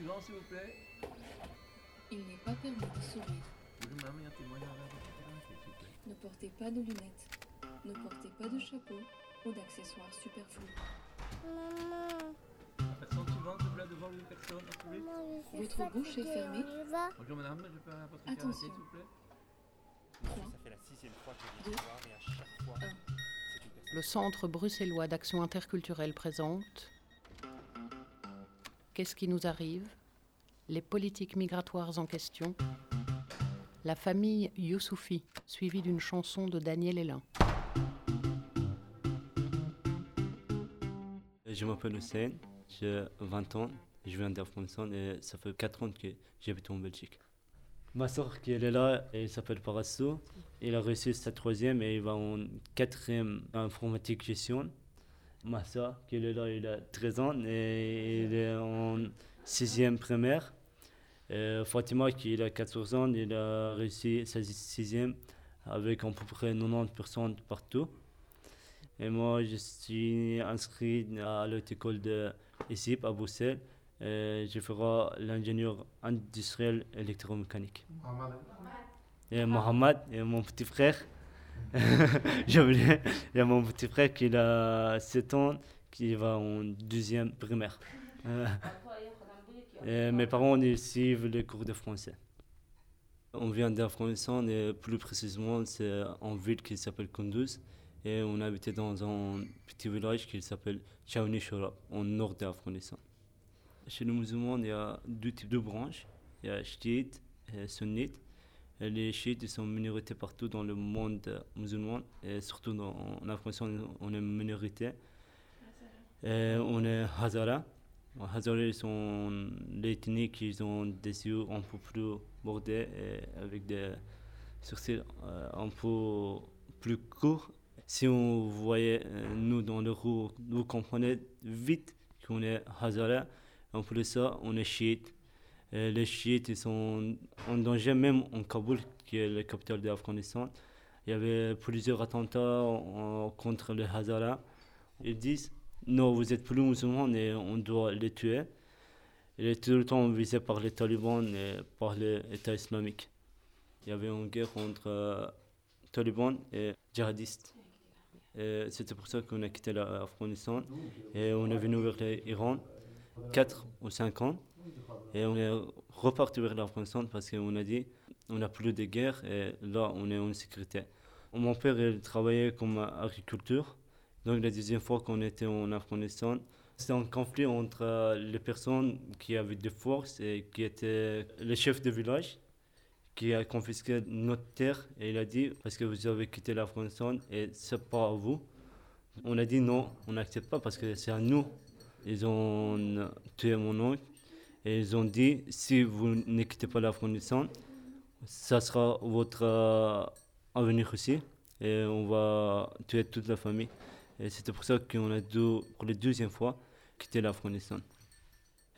Suivant, s'il vous plaît. Il n'est pas permis de sourire. Un témoignage s'il vous plaît. Ne portez pas de lunettes. Ne portez pas de chapeau ou d'accessoires superflus. Maman, La personne suivante, s'il vous plaît, devant une personne, s'il vous plaît. maman, je suis Votre bouche est fermée. on y va Bonjour, madame, je peux avoir votre Attention. s'il vous plaît? Trois. Ça fait la sixième fois que je Deux. viens te voir et à chaque fois, Un. c'est une personne. Le Centre bruxellois d'action interculturelle présente Qu'est-ce qui nous arrive? Les politiques migratoires en question La famille Youssoufi, suivie d'une chanson de Daniel Hélin. Je m'appelle Hussein, j'ai 20 ans, je viens d'Afghanistan et ça fait 4 ans que j'habite en Belgique. Ma soeur qui elle est là, elle s'appelle Parasso. Il a réussi sa troisième et il va en quatrième informatique gestion. Ma soeur qui est là, il a 13 ans et il est en sixième primaire. Euh, Fatima qui a 14 ans, il a réussi sa sixième avec à peu près 90% partout. Et moi, je suis inscrit à l'autre école de ICIP à Bruxelles. Et je ferai l'ingénieur industriel électromécanique. Et Mohamed, et mon petit frère. J'ai oublié. Il y a mon petit frère qui a 7 ans, qui va en deuxième primaire. Euh, et mes parents ils suivent les cours de français. On vient d'Afghanistan et plus précisément c'est en ville qui s'appelle Kunduz et on habitait dans un petit village qui s'appelle Chawni Shora, au nord d'Afghanistan. Chez les musulmans, il y a deux types de branches. Il y a chiites et sunnites. Les chiites sont minorités partout dans le monde musulman et surtout dans, en Afghanistan, on est minorité. Et on est Hazara. Hazara, sont l'ethnie qui ont des yeux un peu plus bordés et avec des sourcils euh, un peu plus courts. Si on voyait euh, nous dans le rue, vous comprenez vite qu'on est Hazara. En plus de ça, on est chiite. Et les chiites, sont en danger même en Kaboul, qui est la capitale de l'Afghanistan. Il y avait plusieurs attentats euh, contre les Hazara. Ils disent non, vous êtes plus musulmans et on doit les tuer. Il est tout le temps visé par les talibans et par l'État islamique. Il y avait une guerre entre euh, talibans et djihadistes. C'était pour ça qu'on a quitté l'Afghanistan et on est venu vers l'Iran, 4 ou 5 ans. Et on est reparti vers l'Afghanistan parce qu'on a dit on n'a plus de guerre et là on est en sécurité. Mon père il travaillait comme agriculteur. Donc la deuxième fois qu'on était en Afghanistan, c'était un conflit entre les personnes qui avaient des forces et qui étaient le chef de village qui a confisqué notre terre et il a dit parce que vous avez quitté l'Afghanistan et c'est pas à vous. On a dit non, on n'accepte pas parce que c'est à nous. Ils ont tué mon oncle et ils ont dit si vous ne quittez pas l'Afghanistan, ça sera votre euh, avenir aussi et on va tuer toute la famille. Et c'était pour ça qu'on a dû, pour la deuxième fois, quitter l'Afghanistan.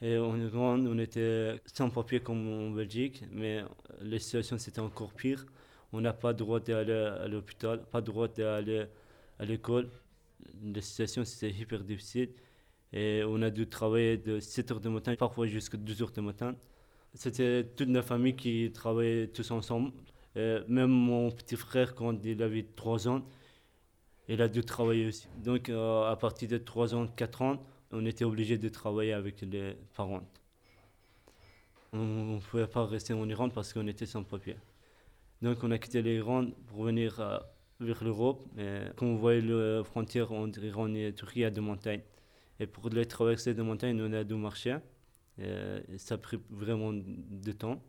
Et en Iran, on était sans papier comme en Belgique, mais la situation c'était encore pire. On n'a pas le droit d'aller à l'hôpital, pas le droit d'aller à l'école. La situation c'était hyper difficile. Et on a dû travailler de 7 heures du matin, parfois jusqu'à 2 heures du matin. C'était toute la famille qui travaillait tous ensemble. Même mon petit frère, quand il avait 3 ans, il a dû travailler aussi. Donc euh, à partir de 3 ans, 4 ans, on était obligé de travailler avec les parents. On ne pouvait pas rester en Iran parce qu'on était sans papier. Donc on a quitté l'Iran pour venir euh, vers l'Europe. Quand on voyait la frontière entre Iran et Turquie, il y a des montagnes. Et pour les traverser des montagnes, on a dû marcher. Et ça a pris vraiment de temps.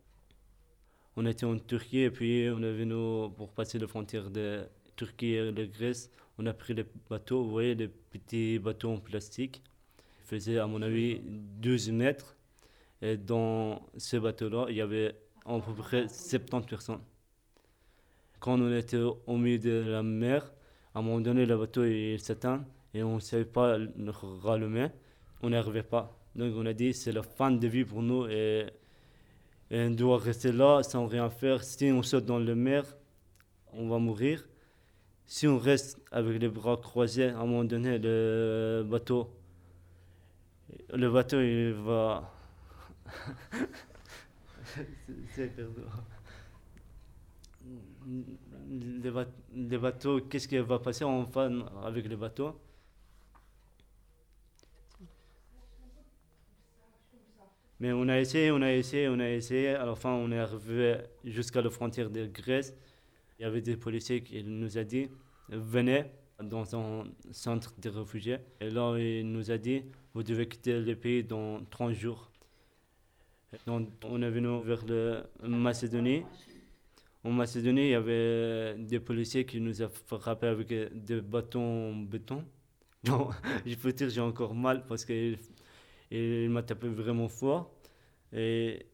On était en Turquie et puis on est venu pour passer la frontière de Turquie et la Grèce. On a pris les bateaux, vous voyez, les petits bateaux en plastique. Ils faisaient, à mon avis, 12 mètres. Et dans ces bateaux-là, il y avait à peu près 70 personnes. Quand on était au milieu de la mer, à un moment donné, le bateau s'éteint et on ne savait pas le rallumer. On n'arrivait pas. Donc on a dit c'est la fin de vie pour nous et, on doit rester là sans rien faire. Si on saute dans la mer, on va mourir. Si on reste avec les bras croisés, à un moment donné, le bateau, le bateau il va C'est- ba- les bateaux, qu'est-ce qui va passer en fan avec les bateaux? Mais on a essayé, on a essayé, on a essayé. À la fin, on est arrivé jusqu'à la frontière de Grèce. Il y avait des policiers qui nous a dit venez dans un centre de réfugiés. Et là, il nous a dit vous devez quitter le pays dans 30 jours. Donc, on est venu vers la Macédonie. En Macédonie, il y avait des policiers qui nous ont frappé avec des bâtons en béton. Donc, je peux dire j'ai encore mal parce qu'il il m'a tapé vraiment fort. Et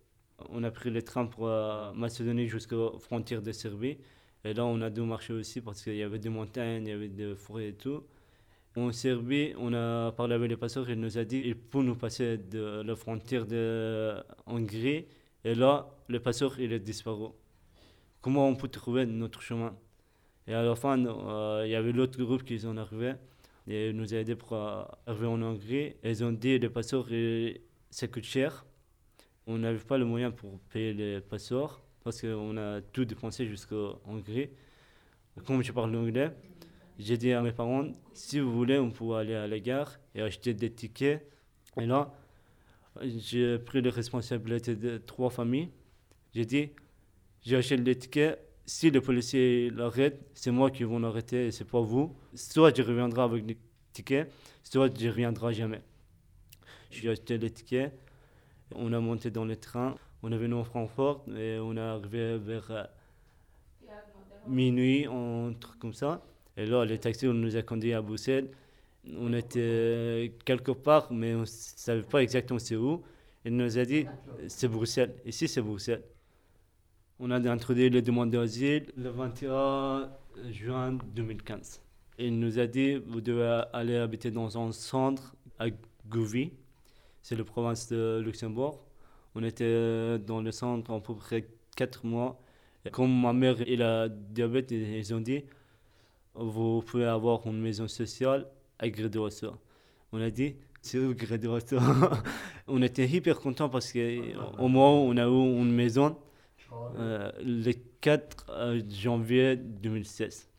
on a pris le train pour euh, Macédonie jusqu'aux frontières de Serbie. Et là, on a dû marcher aussi parce qu'il y avait des montagnes, il y avait des forêts et tout. En Serbie, on a parlé avec les passeurs, il nous a dit il faut nous passer de la frontière de Hongrie. Et là, le passeur, il est disparu. Comment on peut trouver notre chemin? Et à la fin, euh, il y avait l'autre groupe qui sont arrivés et nous a aidés pour euh, arriver en Hongrie. Ils ont dit les passeports, euh, ça coûte cher. On n'avait pas le moyen pour payer les passeports parce qu'on a tout dépensé jusqu'en Hongrie. Comme je parle anglais, j'ai dit à mes parents si vous voulez, on peut aller à la gare et acheter des tickets. Et là, j'ai pris les responsabilités de trois familles. J'ai dit j'ai acheté les tickets. Si le policier l'arrête, c'est moi qui vais l'arrêter et c'est pas vous. Soit je reviendrai avec les tickets, soit je ne reviendrai jamais. J'ai acheté les tickets, on a monté dans le train, on est venu en Francfort et on est arrivé vers euh, minuit, un truc comme ça. Et là, les taxis, on nous a conduits à Bruxelles. On était quelque part, mais on ne savait pas exactement c'est où. Il nous a dit, c'est Bruxelles. Ici, c'est Bruxelles. On a introduit les demandes d'asile le 21 juin 2015. Il nous a dit, vous devez aller habiter dans un centre à Gouvy, c'est la province de Luxembourg. On était dans le centre à peu près 4 mois. Et comme ma mère elle a diabète, ils ont dit, vous pouvez avoir une maison sociale à Grédoiseau. On a dit, c'est où Grédoiseau On était hyper contents parce qu'au moins on a eu une maison euh, le 4 euh, janvier 2016.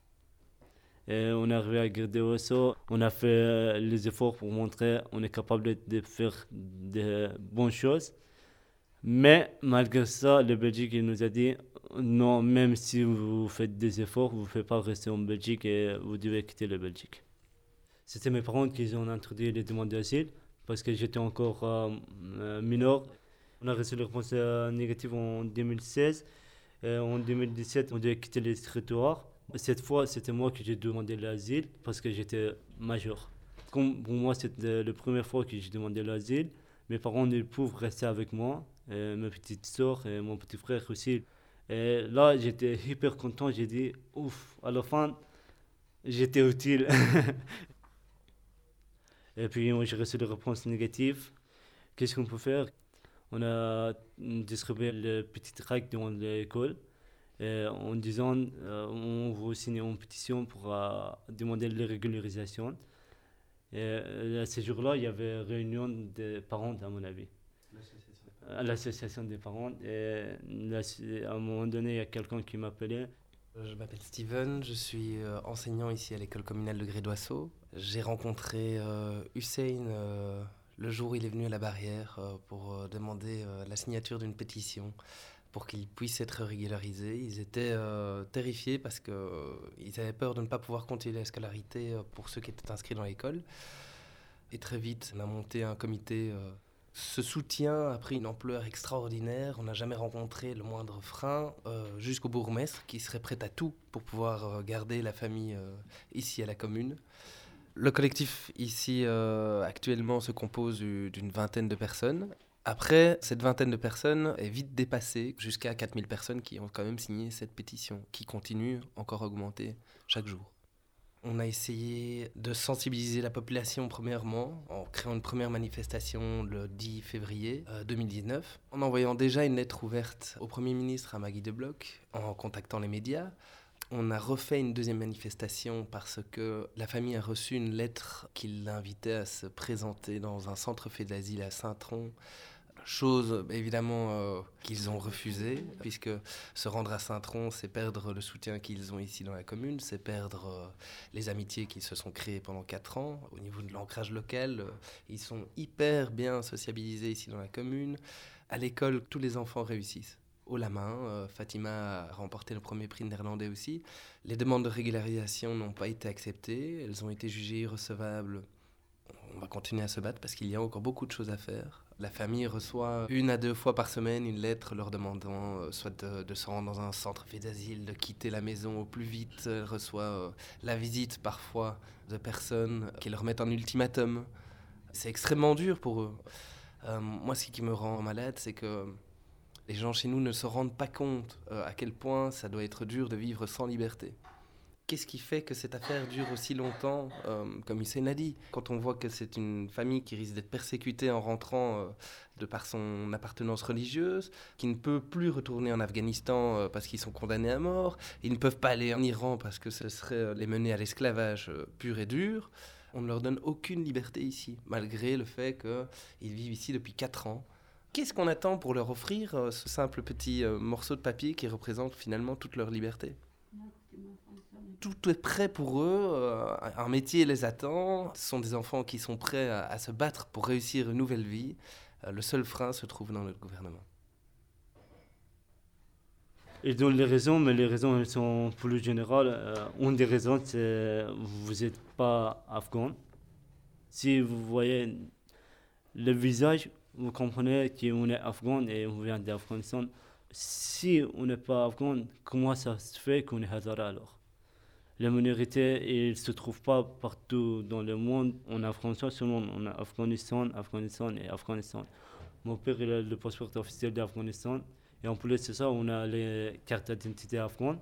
Et on est arrivé à Grédoiseau, on a fait euh, les efforts pour montrer qu'on est capable de, faire de bonnes choses. Mais malgré ça, le Belgique nous a dit non, même si vous faites des efforts, vous ne pouvez pas rester en Belgique et vous devez quitter la Belgique. C'était mes parents qui ont introduit les demandes d'asile parce que j'étais encore mineur. On a reçu la réponse euh, négative en 2016. Et en 2017, on devait quitter les territoires. Cette fois, c'était moi qui j'ai demandé l'asile parce que j'étais majeur. Comme pour moi, c'était la première fois que j'ai demandé l'asile, mes parents ils peuvent rester avec moi, et ma petite soeur et mon petit frère aussi. Et là, j'étais hyper content. J'ai dit, ouf, à la fin, j'étais utile. et puis, j'ai reçu des réponses négatives. Qu'est-ce qu'on peut faire? On a distribué le petit tract dans l'école en disant, euh, on va signer une pétition pour euh, demander la régularisation. Et euh, à ce jour-là, il y avait réunion des parents, à mon avis à l'association des parents. Et là, à un moment donné, il y a quelqu'un qui m'appelait. Je m'appelle Steven, je suis enseignant ici à l'école communale de Grédoisseau. J'ai rencontré euh, Hussein euh, le jour où il est venu à la barrière euh, pour euh, demander euh, la signature d'une pétition pour qu'il puisse être régularisé. Ils étaient terrifiés parce qu'ils avaient peur de ne pas pouvoir continuer la scolarité pour ceux qui étaient inscrits dans l'école. Et très vite, on a monté un comité. ce soutien a pris une ampleur extraordinaire. On n'a jamais rencontré le moindre frein jusqu'au bourgmestre qui serait prêt à tout pour pouvoir garder la famille ici à la commune. Le collectif ici euh, actuellement se compose du- d'une vingtaine de personnes. Après, cette vingtaine de personnes est vite dépassée jusqu'à 4000 personnes qui ont quand même signé cette pétition, qui continue encore à augmenter chaque jour. On a essayé de sensibiliser la population premièrement en créant une première manifestation le 10 février euh, 2019, en envoyant déjà une lettre ouverte au Premier ministre à Maggie de Bloch, en contactant les médias. On a refait une deuxième manifestation parce que la famille a reçu une lettre qui l'invitait à se présenter dans un centre fait d'asile à Saint-Tron Chose évidemment euh, qu'ils ont refusée, puisque se rendre à Saint-Tron, c'est perdre le soutien qu'ils ont ici dans la commune, c'est perdre euh, les amitiés qui se sont créées pendant quatre ans. Au niveau de l'ancrage local, euh, ils sont hyper bien sociabilisés ici dans la commune. À l'école, tous les enfants réussissent. Haut la main, euh, Fatima a remporté le premier prix néerlandais aussi. Les demandes de régularisation n'ont pas été acceptées, elles ont été jugées irrecevables. On va continuer à se battre parce qu'il y a encore beaucoup de choses à faire. La famille reçoit une à deux fois par semaine une lettre leur demandant euh, soit de, de se rendre dans un centre fait d'asile, de quitter la maison au plus vite. Elle reçoit euh, la visite parfois de personnes qui leur mettent un ultimatum. C'est extrêmement dur pour eux. Moi, ce qui me rend malade, c'est que les gens chez nous ne se rendent pas compte euh, à quel point ça doit être dur de vivre sans liberté. Qu'est-ce qui fait que cette affaire dure aussi longtemps, euh, comme Hussein a dit? Quand on voit que c'est une famille qui risque d'être persécutée en rentrant euh, de par son appartenance religieuse, qui ne peut plus retourner en Afghanistan parce qu'ils sont condamnés à mort, ils ne peuvent pas aller en Iran parce que ce serait les mener à l'esclavage pur et dur, on ne leur donne aucune liberté ici, malgré le fait qu'ils vivent ici depuis 4 ans. Qu'est-ce qu'on attend pour leur offrir euh, ce simple petit euh, morceau de papier qui représente finalement toute leur liberté? Tout est prêt pour eux, euh, un métier les attend, ce sont des enfants qui sont prêts à, se battre pour réussir une nouvelle vie. Le seul frein se trouve dans notre gouvernement. Ils donnent les raisons, mais les raisons elles sont plus générales. Une des raisons, c'est vous n'êtes pas afghan. Si vous voyez le visage, vous comprenez qu'on est afghan et on vient d'Afghanistan. Si on n'est pas afghan, comment ça se fait qu'on est Hazara alors? Les minorités, ils ne se trouvent pas partout dans le monde. En Afghanistan seulement, on a Afghanistan, Afghanistan et Afghanistan. Mon père, il a le passeport officiel d'Afghanistan. Et en plus de ça, on a les cartes d'identité afghanes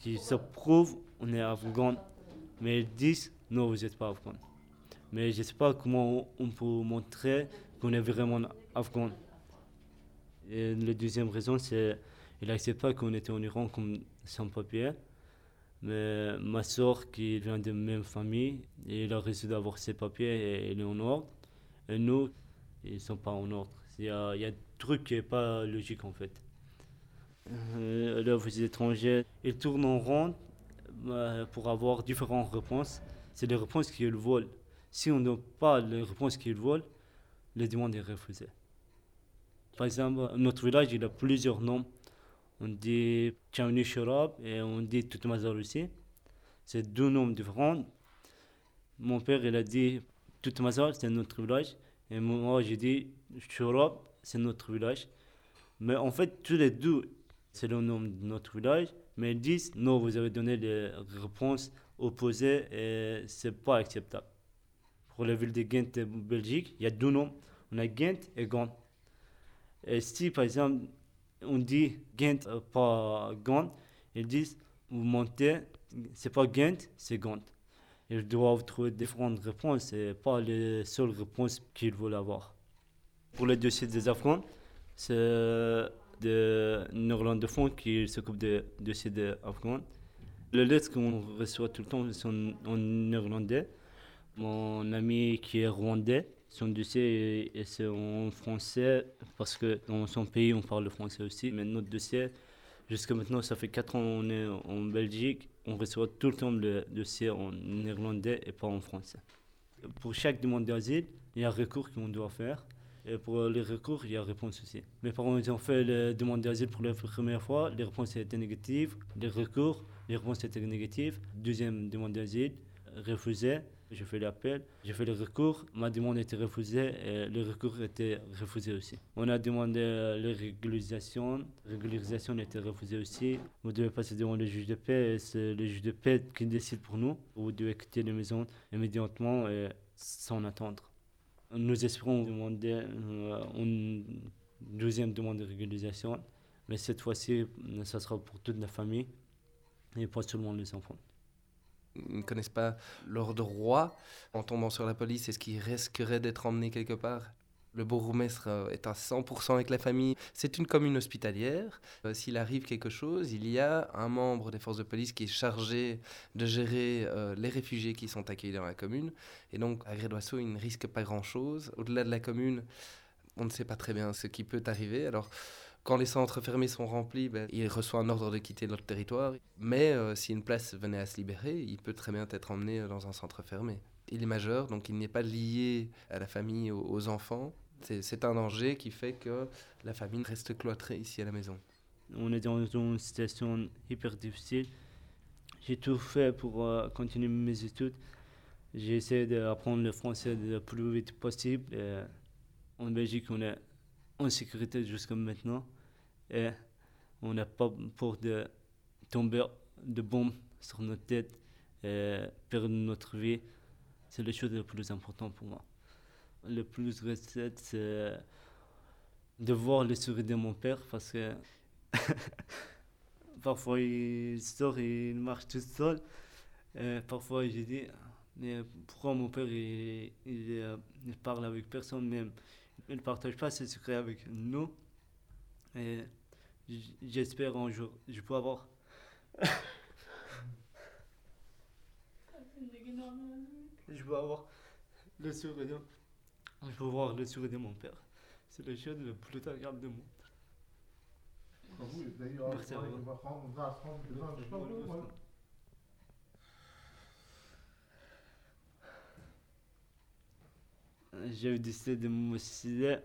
qui se prouvent qu'on est afghan. Mais ils disent non, vous n'êtes pas afghan. Mais je ne sais pas comment on peut montrer qu'on est vraiment afghan. Et la deuxième raison, c'est qu'il n'accepte pas qu'on était en Iran comme sans papier. Mais ma soeur, qui vient de la même famille, elle a réussi d'avoir ses papiers et elle est en ordre. Et nous, ils ne sont pas en ordre. Il y a, des trucs qui n'est pas logique en fait. Euh, là, vous étrangers, ils tournent en rond euh, pour avoir différentes réponses. C'est les réponses qu'ils veulent. Si on n'a pas les réponses qu'ils veulent, les demandes sont refusées. Par exemple, notre village, il a plusieurs noms. On dit Tchaouni Shorab et on dit Toutmazar aussi. C'est deux noms différents. Mon père, il a dit Toutmazar, c'est notre village. Et moi, j'ai dit Shorab, c'est notre village. Mais en fait, tous les deux, c'est le nom de notre village. Mais ils disent non, vous avez donné les réponses opposées et c'est pas acceptable. Pour la ville de Ghent de Belgique, il y a deux noms. On a Ghent et Gand. Et si par exemple on dit Ghent, euh, pas Gand, ils disent vous montez, c'est pas Ghent, c'est Gand. Ils doivent trouver différentes réponses et pas les seules réponses qu'ils veulent avoir. Pour le dossier des Afghans, c'est de néerlandophones qui s'occupent des dossiers des Afghans. Les lettres qu'on reçoit tout le temps sont en néerlandais. Mon ami qui est rwandais, son dossier est- en français parce que dans son pays on parle le français aussi. Mais notre dossier, jusqu'à maintenant, ça fait 4 ans qu'on est en Belgique, on reçoit tout le temps le dossier en néerlandais et pas en français. Pour chaque demande d'asile, il y a un recours qu'on doit faire. Et pour les recours, il y a réponse aussi. Mes parents, ont fait la demande d'asile pour la première fois. Les réponses étaient négatives. Les recours, les réponses étaient négatives. Deuxième demande d'asile, refusée. J'ai fait l'appel, j'ai fait le recours. Ma demande était refusée et le recours était refusé aussi. On a demandé euh, la régularisation. La régularisation était refusée aussi. Vous devez passer devant le juge de paix et c'est le juge de paix qui décide pour nous. Vous devez quitter la maison immédiatement et sans attendre. Nous espérons demander euh, une deuxième demande de régularisation, mais cette fois-ci, ça sera pour toute la famille et pas seulement les enfants. Ne connaissent pas leur droit en tombant sur la police. Est-ce qu'ils risqueraient d'être emmenés quelque part? Le bourgmestre euh, est à 100% avec la famille. C'est une commune hospitalière. Euh, S'il arrive quelque chose, il y a un membre des forces de police qui est chargé de gérer euh, les réfugiés qui sont accueillis dans la commune. Et donc, à Grédoisseau, il ne risque pas grand-chose. Au-delà de la commune, On ne sait pas très bien ce qui peut arriver. Alors, quand les centres fermés sont remplis, ben, il reçoit un ordre de quitter notre territoire. Mais euh, si une place venait à se libérer, il peut très bien être emmené dans un centre fermé. Il est majeur, donc il n'est pas lié à la famille, aux, enfants. C'est- un danger qui fait que la famille reste cloîtrée ici à la maison. On est dans une situation hyper difficile. J'ai tout fait pour euh, continuer mes études. J'ai essayé d'apprendre le français le plus vite possible. En Belgique, on est en sécurité jusqu'à maintenant. Et on n'a pas peur de tomber de bombes sur notre tête et perdre notre vie. C'est la chose la plus importante pour moi. Le plus recette, c'est de voir le sourire de mon père parce que parfois il sort et il marche tout seul. Parfois j'ai dit, mais pourquoi mon père il, il, euh, parle avec personne même? Il ne partage pas ses secrets avec nous. Et j'espère un jour, je peux avoir. je peux avoir le sourire. Je peux voir le sourire de mon père. C'est la chose la plus agréable du monde. Merci à vous. J'ai décidé de me suicider,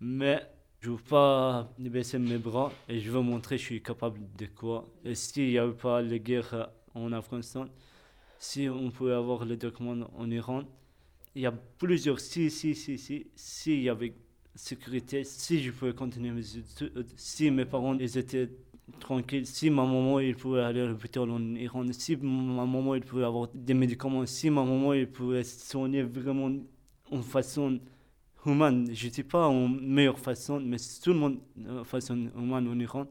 mais je ne veux pas baisser mes bras et je veux montrer que je suis capable de quoi. Et s'il n'y avait pas la guerre en Afghanistan, si on pouvait avoir les documents en Iran, il y a plusieurs si, si, si, si, s'il y avait sécurité, si je pouvais continuer mes études, si mes parents ils étaient tranquilles, si ma maman il pouvait aller à l'hôpital en Iran, si ma maman il pouvait avoir des médicaments, si ma maman il pouvait soigner vraiment en façon humaine, je ne dis pas en meilleure façon, mais tout le monde de façon humaine en Iran,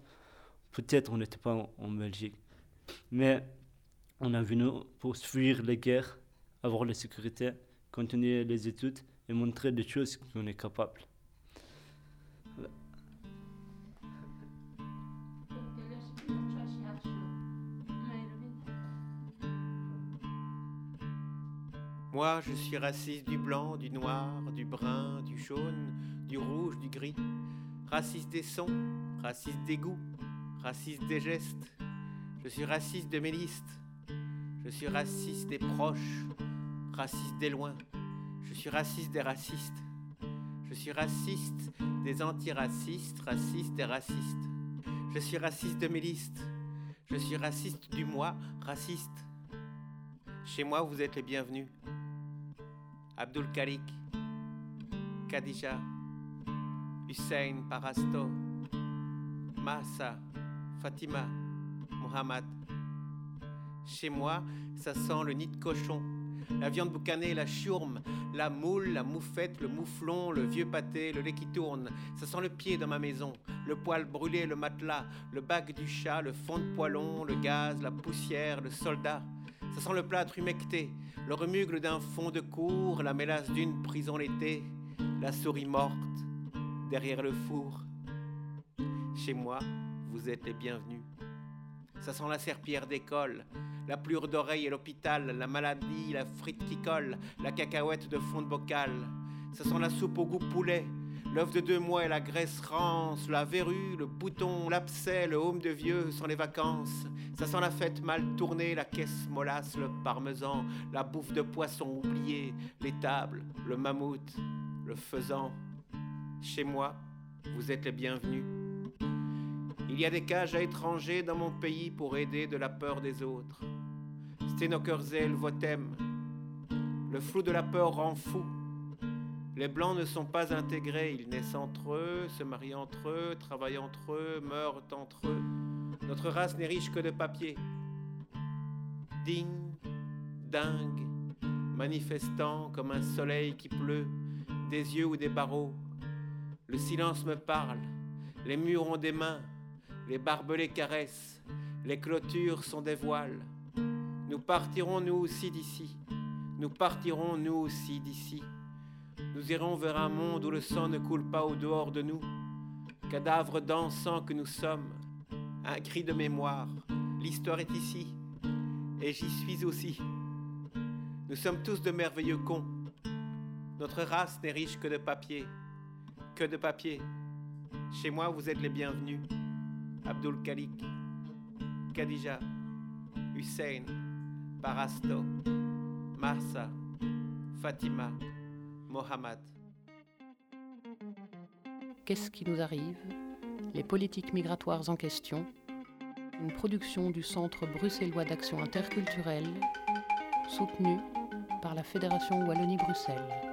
peut-être on n'était pas en, en Belgique. Mais on est venu pour fuir les guerres, avoir la sécurité, continuer les études et montrer des choses qu'on est capable. Moi, je suis raciste du blanc, du noir, du brun, du jaune, du rouge, du gris. Raciste des sons, raciste des goûts, raciste des gestes. Je suis raciste de mes listes. Je suis raciste des proches, raciste des loin. Je suis raciste des racistes. Je suis raciste des antiracistes, raciste des racistes. Je suis raciste de mes listes. Je suis raciste du moi, raciste. Chez moi, vous êtes les bienvenus. Abdul Karik, Khadija, Hussein Parasto, Massa, Fatima, Mohamed. Chez moi, ça sent le nid de cochon, la viande boucanée, la chourme, la moule, la moufette, le mouflon, le vieux pâté, le lait qui tourne. Ça sent le pied dans ma maison, le poil brûlé, le matelas, le bac du chat, le fond de poêlon, le gaz, la poussière, le soldat. Ça sent le plâtre humecté, le remugle d'un fond de cour, la mélasse d'une prison l'été, la souris morte derrière le four. Chez moi, vous êtes les bienvenus. Ça sent la serpillère d'école, la plure d'oreille et l'hôpital, la maladie, la frite qui colle, la cacahuète de fond de bocal. Ça sent la soupe au goût poulet, l'œuf de deux mois et la graisse rance, la verrue, le bouton, l'abcès, le haume de vieux sans les vacances. Ça sent la fête mal tournée, la caisse molasse, le parmesan, la bouffe de poisson oubliée, les tables, le mammouth, le faisan. Chez moi, vous êtes les bienvenus. Il y a des cages à étrangers dans mon pays pour aider de la peur des autres. Sténokerzel votem. Le flou de la peur rend fou. Les blancs ne sont pas intégrés, ils naissent entre eux, se marient entre eux, travaillent entre eux, meurent entre eux. Notre race n'est riche que de papier. Digne, dingue, manifestant comme un soleil qui pleut, des yeux ou des barreaux. Le silence me parle, les murs ont des mains, les barbelés caressent, les clôtures sont des voiles. Nous partirons nous aussi d'ici, nous partirons nous aussi d'ici. Nous irons vers un monde où le sang ne coule pas au dehors de nous, cadavres dansants que nous sommes, un cri de mémoire. L'histoire est ici, et j'y suis aussi. Nous sommes tous de merveilleux cons. Notre race n'est riche que de papier. que de papier. Chez moi, vous êtes les bienvenus. Abdul Khalik, Khadija, Hussein, Barasto, Marsa, Fatima, Mohammad. Qu'est-ce qui nous arrive? Les politiques migratoires en question. Une production du Centre bruxellois d'action interculturelle, soutenue par la Fédération Wallonie-Bruxelles.